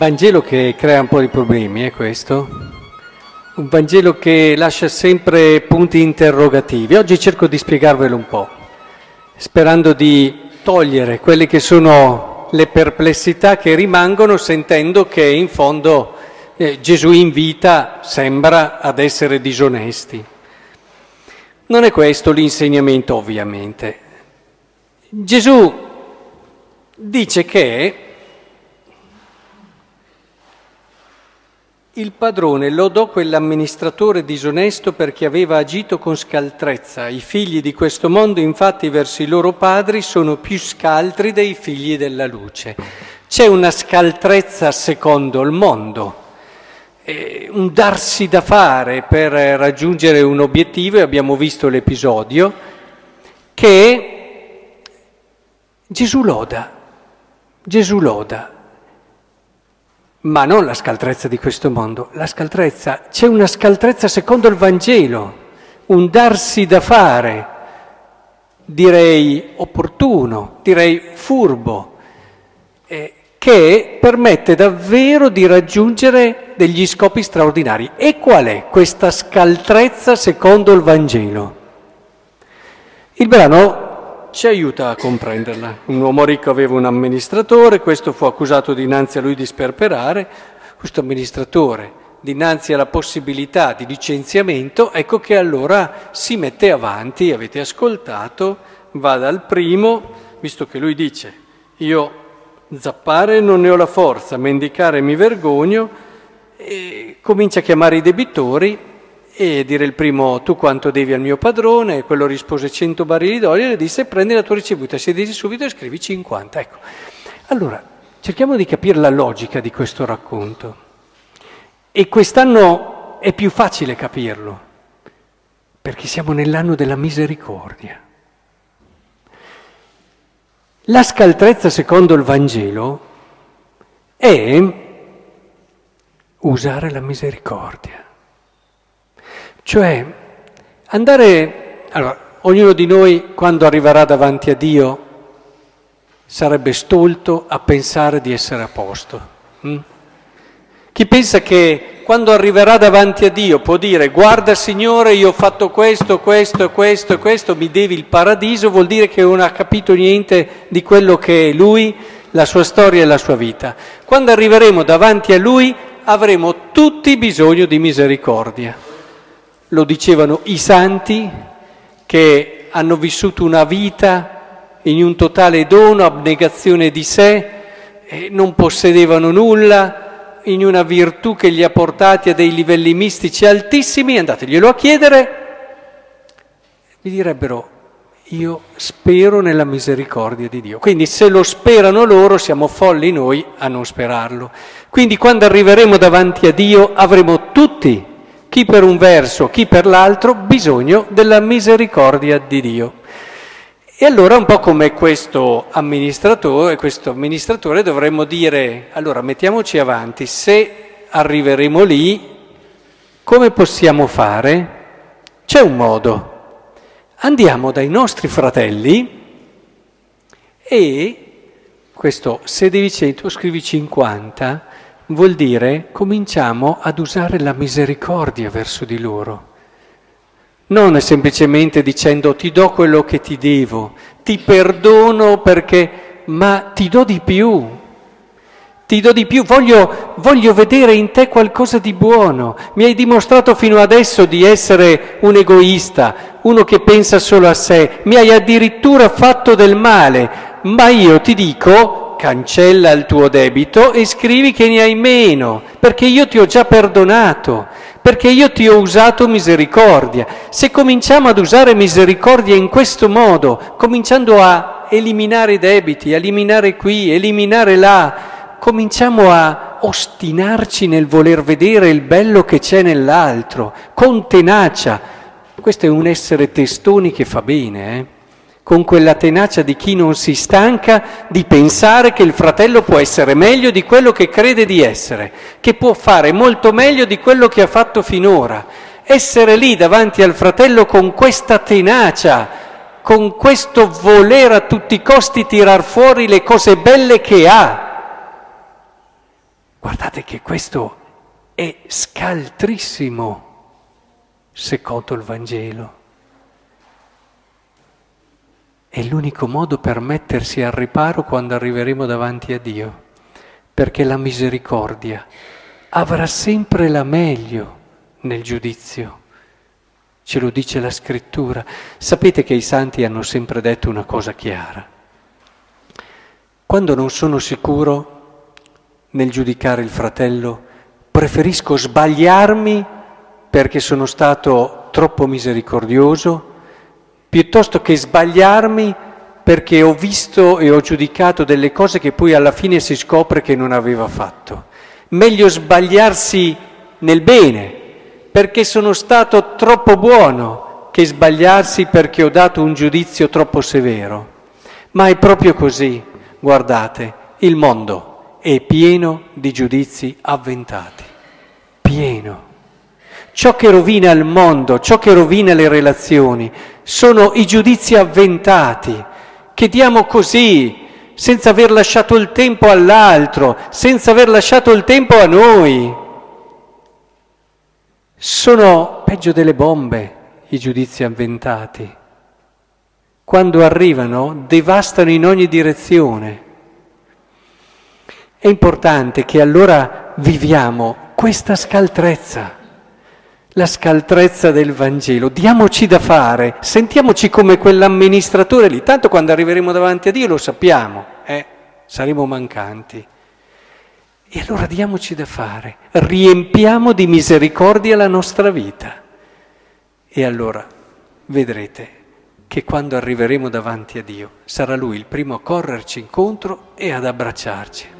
Vangelo che crea un po' di problemi, è questo? Un Vangelo che lascia sempre punti interrogativi. Oggi cerco di spiegarvelo un po', sperando di togliere quelle che sono le perplessità che rimangono sentendo che in fondo eh, Gesù invita, sembra, ad essere disonesti. Non è questo l'insegnamento ovviamente. Gesù dice che Il padrone lodò quell'amministratore disonesto perché aveva agito con scaltrezza. I figli di questo mondo, infatti, verso i loro padri sono più scaltri dei figli della luce. C'è una scaltrezza secondo il mondo, un darsi da fare per raggiungere un obiettivo, e abbiamo visto l'episodio, che Gesù loda. Gesù loda ma non la scaltrezza di questo mondo, la scaltrezza, c'è una scaltrezza secondo il Vangelo, un darsi da fare, direi opportuno, direi furbo, eh, che permette davvero di raggiungere degli scopi straordinari. E qual è questa scaltrezza secondo il Vangelo? Il brano ci aiuta a comprenderla. Un uomo ricco aveva un amministratore, questo fu accusato dinanzi a lui di sperperare, questo amministratore dinanzi alla possibilità di licenziamento, ecco che allora si mette avanti, avete ascoltato, va dal primo, visto che lui dice io zappare non ne ho la forza, mendicare mi vergogno, e comincia a chiamare i debitori e dire il primo tu quanto devi al mio padrone, quello rispose 100 barili d'olio e disse prendi la tua ricevuta, siediti subito e scrivi 50. Ecco, allora cerchiamo di capire la logica di questo racconto. E quest'anno è più facile capirlo, perché siamo nell'anno della misericordia. La scaltrezza secondo il Vangelo è usare la misericordia. Cioè, andare... Allora, ognuno di noi quando arriverà davanti a Dio sarebbe stolto a pensare di essere a posto. Hm? Chi pensa che quando arriverà davanti a Dio può dire guarda Signore io ho fatto questo, questo, questo questo, mi devi il paradiso, vuol dire che non ha capito niente di quello che è Lui, la sua storia e la sua vita. Quando arriveremo davanti a Lui avremo tutti bisogno di misericordia lo dicevano i santi che hanno vissuto una vita in un totale dono, abnegazione di sé, non possedevano nulla, in una virtù che li ha portati a dei livelli mistici altissimi, andateglielo a chiedere, vi direbbero io spero nella misericordia di Dio. Quindi se lo sperano loro siamo folli noi a non sperarlo. Quindi quando arriveremo davanti a Dio avremo tutti chi per un verso, chi per l'altro, bisogno della misericordia di Dio. E allora un po' come questo amministratore, questo amministratore dovremmo dire, allora mettiamoci avanti, se arriveremo lì, come possiamo fare? C'è un modo. Andiamo dai nostri fratelli e questo se devi 100 scrivi 50 vuol dire cominciamo ad usare la misericordia verso di loro. Non è semplicemente dicendo ti do quello che ti devo, ti perdono perché, ma ti do di più, ti do di più, voglio, voglio, vedere in te qualcosa di buono. Mi hai dimostrato fino adesso di essere un egoista, uno che pensa solo a sé, mi hai addirittura fatto del male, ma io ti dico cancella il tuo debito e scrivi che ne hai meno, perché io ti ho già perdonato, perché io ti ho usato misericordia. Se cominciamo ad usare misericordia in questo modo, cominciando a eliminare i debiti, eliminare qui, eliminare là, cominciamo a ostinarci nel voler vedere il bello che c'è nell'altro, con tenacia. Questo è un essere testoni che fa bene, eh? Con quella tenacia di chi non si stanca di pensare che il fratello può essere meglio di quello che crede di essere, che può fare molto meglio di quello che ha fatto finora. Essere lì davanti al fratello con questa tenacia, con questo voler a tutti i costi tirar fuori le cose belle che ha. Guardate che questo è scaltrissimo secondo il Vangelo. È l'unico modo per mettersi al riparo quando arriveremo davanti a Dio, perché la misericordia avrà sempre la meglio nel giudizio. Ce lo dice la scrittura. Sapete che i santi hanno sempre detto una cosa chiara. Quando non sono sicuro nel giudicare il fratello, preferisco sbagliarmi perché sono stato troppo misericordioso piuttosto che sbagliarmi perché ho visto e ho giudicato delle cose che poi alla fine si scopre che non aveva fatto. Meglio sbagliarsi nel bene, perché sono stato troppo buono, che sbagliarsi perché ho dato un giudizio troppo severo. Ma è proprio così, guardate, il mondo è pieno di giudizi avventati, pieno. Ciò che rovina il mondo, ciò che rovina le relazioni, sono i giudizi avventati che diamo così, senza aver lasciato il tempo all'altro, senza aver lasciato il tempo a noi. Sono peggio delle bombe i giudizi avventati. Quando arrivano devastano in ogni direzione. È importante che allora viviamo questa scaltrezza la scaltrezza del Vangelo, diamoci da fare, sentiamoci come quell'amministratore lì, tanto quando arriveremo davanti a Dio lo sappiamo, eh, saremo mancanti. E allora diamoci da fare, riempiamo di misericordia la nostra vita. E allora vedrete che quando arriveremo davanti a Dio sarà Lui il primo a correrci incontro e ad abbracciarci.